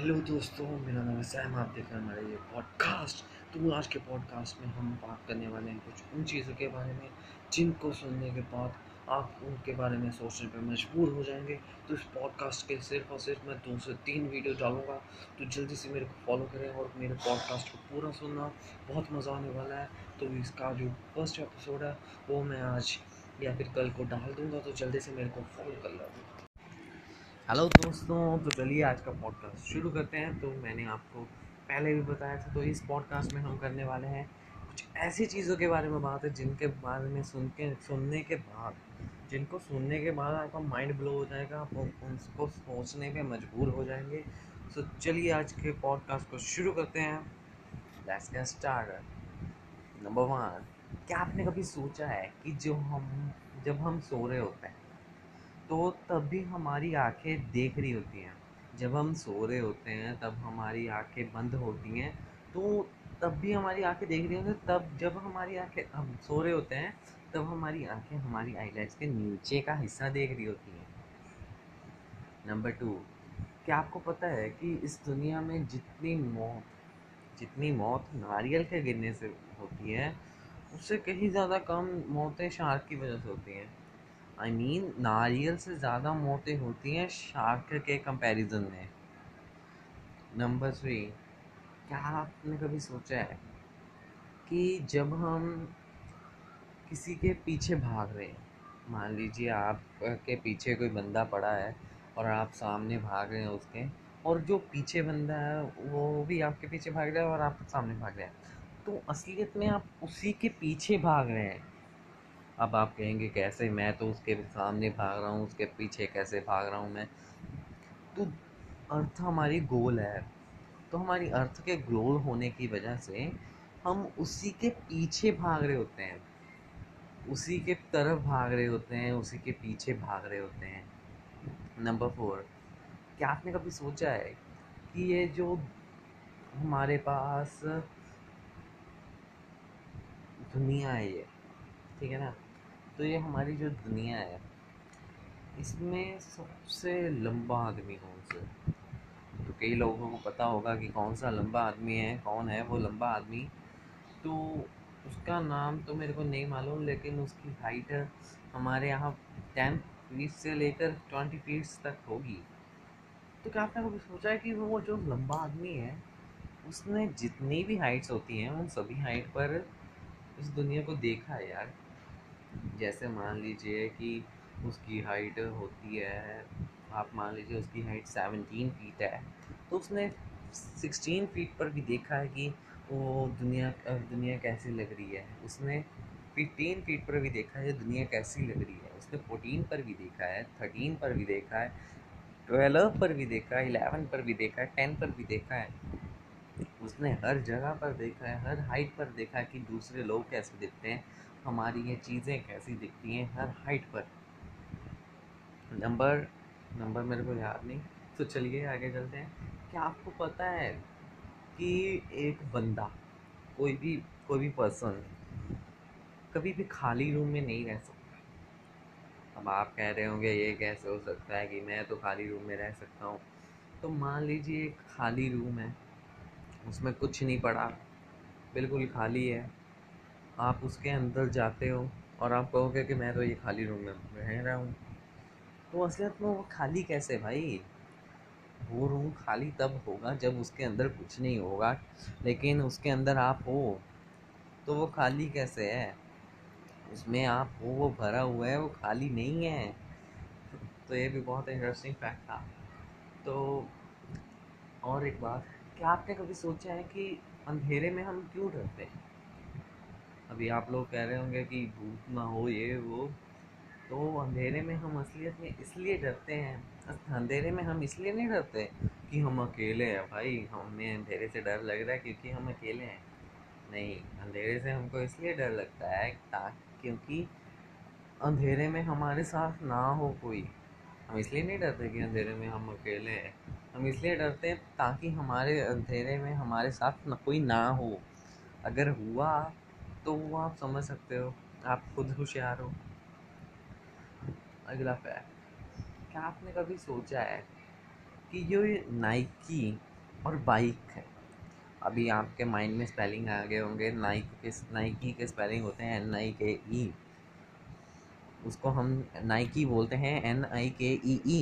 Hello दोस्तों, मेरा नाम है सैम, आप देख रहे हैं हमारे ये पॉडकास्ट तो आज के पॉडकास्ट में हम बात करने वाले हैं कुछ उन चीज़ों के बारे में जिनको सुनने के बाद आप उनके बारे में सोचने पर मजबूर हो जाएँगे। तो इस पॉडकास्ट के सिर्फ़ और सिर्फ़ मैं दो से तीन वीडियो डालूँगा। तो जल्दी से मेरे को फॉलो करें और मेरे पॉडकास्ट को पूरा सुनना। बहुत मज़ा आने वाला है। तो इसका जो फ़र्स्ट एपिसोड है, वो मैं आज या फिर कल को डाल दूँगा। तो जल्दी से मेरे को फॉलो कर लो। हेलो दोस्तों तो चलिए आज का पॉडकास्ट शुरू करते हैं। तो मैंने आपको पहले भी बताया था तो इस पॉडकास्ट में हम करने वाले हैं कुछ ऐसी चीज़ों के बारे में बात है जिनके बारे में सुन के सुनने के बाद, जिनको सुनने के बाद आपका माइंड ब्लो हो जाएगा, आप उनको सोचने पे मजबूर हो जाएँगे। तो चलिए आज के पॉडकास्ट को शुरू करते हैं। Let's get start number one क्या आपने कभी सोचा है कि जो हम, जब हम सो रहे होते हैं तो तब भी हमारी आँखें देख रही होती हैं। जब हम सो रहे होते हैं, तब हमारी आँखें बंद होती हैं तो तब भी हमारी आँखें देख रही होती हैं। तब जब हमारी आँखें, हम सो रहे होते हैं, तब हमारी आँखें हमारी आईलाइट्स के नीचे का हिस्सा देख रही होती हैं। नंबर टू क्या आपको पता है कि इस दुनिया में जितनी मौत जितनी मौत नारियल के गिरने से होती है, उससे कहीं ज़्यादा कम मौतें शार्क की वजह से होती हैं। आई मीन नारियल से ज़्यादा मौतें होती हैं शार्क के कंपैरिजन में। नंबर थ्री क्या आपने कभी सोचा है कि जब हम किसी के पीछे भाग रहे हैं, मान लीजिए आप के पीछे कोई बंदा पड़ा है और आप सामने भाग रहे हैं उसके, और जो पीछे बंदा है, वो भी आपके पीछे भाग रहा है और आप सामने भाग रहे हैं तो असलियत में आप उसी के पीछे भाग रहे हैं। अब आप कहेंगे कैसे मैं तो उसके सामने भाग रहा हूँ, उसके पीछे कैसे भाग रहा हूँ मैं? तो अर्थ हमारी गोल है। तो हमारी अर्थ के गोल होने की वजह से हम उसी के पीछे भाग रहे होते हैं। उसी के तरफ़ भाग रहे होते हैं, उसी के पीछे भाग रहे होते हैं। नंबर फोर क्या आपने कभी सोचा है कि ये जो हमारे पास दुनिया है ये, ठीक है ना? तो ये हमारी जो दुनिया है, इसमें सबसे लंबा आदमी कौन सा तो कई लोगों को पता होगा कि कौन सा लंबा आदमी है, कौन है वो लंबा आदमी। तो उसका नाम तो मेरे को नहीं मालूम, लेकिन उसकी हाइट हमारे यहाँ टेन फीट से लेकर ट्वेंटी फीट्स तक होगी। तो क्या आपने कभी सोचा है कि वो जो लंबा आदमी है, उसने जितनी भी हाइट्स होती हैं, उन सभी हाइट पर इस दुनिया को देखा है यार? जैसे मान लीजिए कि उसकी हाइट होती है, आप मान लीजिए उसकी हाइट सेवनटीन फीट है तो उसने सिक्सटीन फीट पर भी देखा है कि वो दुनिया दुनिया कैसी लग रही है। उसने फिफ्टीन फीट पर भी देखा है दुनिया कैसी लग रही है। उसने फोर्टीन पर भी देखा है थर्टीन पर भी देखा है ट्वेल्व पर भी देखा है इलेवन पर भी देखा है टेन पर भी देखा है। उसने हर जगह पर देखा है, हर हाइट पर देखा है कि दूसरे लोग कैसे दिखते हैं, हमारी ये चीज़ें कैसी दिखती हैं हर हाइट पर। नंबर नंबर मेरे को याद नहीं। तो चलिए आगे चलते हैं। क्या आपको पता है कि एक बंदा, कोई भी कोई भी पर्सन कभी भी खाली रूम में नहीं रह सकता। अब आप कह रहे होंगे, ये कैसे हो सकता है कि मैं तो खाली रूम में रह सकता हूँ? तो मान लीजिए एक खाली रूम है। उसमें कुछ नहीं पड़ा। बिल्कुल खाली है। आप उसके अंदर जाते हो और आप कहोगे कि मैं तो ये खाली रूम में रह रहा हूँ। तो असलियत में वो खाली कैसे भाई? वो रूम खाली तब होगा जब उसके अंदर कुछ नहीं होगा, लेकिन उसके अंदर आप हो। तो वो खाली कैसे है? उसमें आप हो, वो भरा हुआ है, वो खाली नहीं है। तो ये भी बहुत इंटरेस्टिंग फैक्ट था। तो और एक बात क्या आपने कभी सोचा है कि अंधेरे में हम क्यों डरते हैं? अभी आप लोग कह रहे होंगे कि भूत ना हो ये, वो। तो अंधेरे में हम असलियत में इसलिए डरते हैं, अंधेरे में हम इसलिए नहीं डरते कि हम अकेले हैं भाई। हमें अंधेरे से डर लग रहा है क्योंकि हम अकेले हैं। नहीं, अंधेरे से हमको इसलिए डर लगता है क्योंकि अंधेरे में हमारे साथ ना हो कोई। हम इसलिए नहीं डरते कि अंधेरे में हम अकेले हैं। हम इसलिए डरते हैं ताकि हमारे अंधेरे में हमारे साथ न कोई ना हो। अगर हुआ तो वो आप समझ सकते हो, आप खुद होशियार हो। अगला फैक्ट क्या आपने कभी सोचा है कि जो ये नाइकी और बाइक है? अभी आपके माइंड में स्पेलिंग आ गए होंगे नाइक के नाइकी के स्पेलिंग होते हैं एन आई के ई उसको हम नाइकी बोलते हैं एन आई के ई ई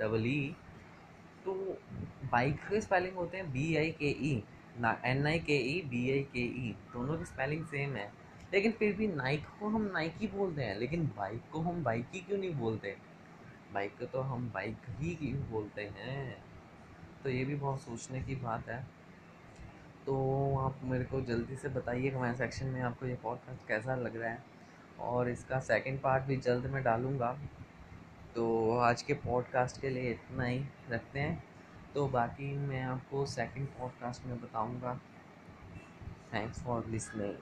डबल ई तो बाइक के स्पेलिंग होते हैं बी आई के ई ना एन आई के ई बी आई के ई दोनों की स्पेलिंग सेम है। लेकिन फिर भी नाइक को हम नाइकी बोलते हैं, लेकिन बाइक को हम बाइक ही क्यों नहीं बोलते? बाइक को तो हम बाइक ही क्यों बोलते हैं? तो ये भी बहुत सोचने की बात है। तो आप मेरे को जल्दी से बताइए कमेंट सेक्शन में आपको ये पॉडकास्ट कैसा लग रहा है। और इसका सेकंड पार्ट भी जल्द मैं डालूँगा। तो आज के पॉडकास्ट के लिए इतना ही रखते हैं। तो बाकी मैं आपको सेकंड पॉडकास्ट में बताऊँगा। Thanks for listening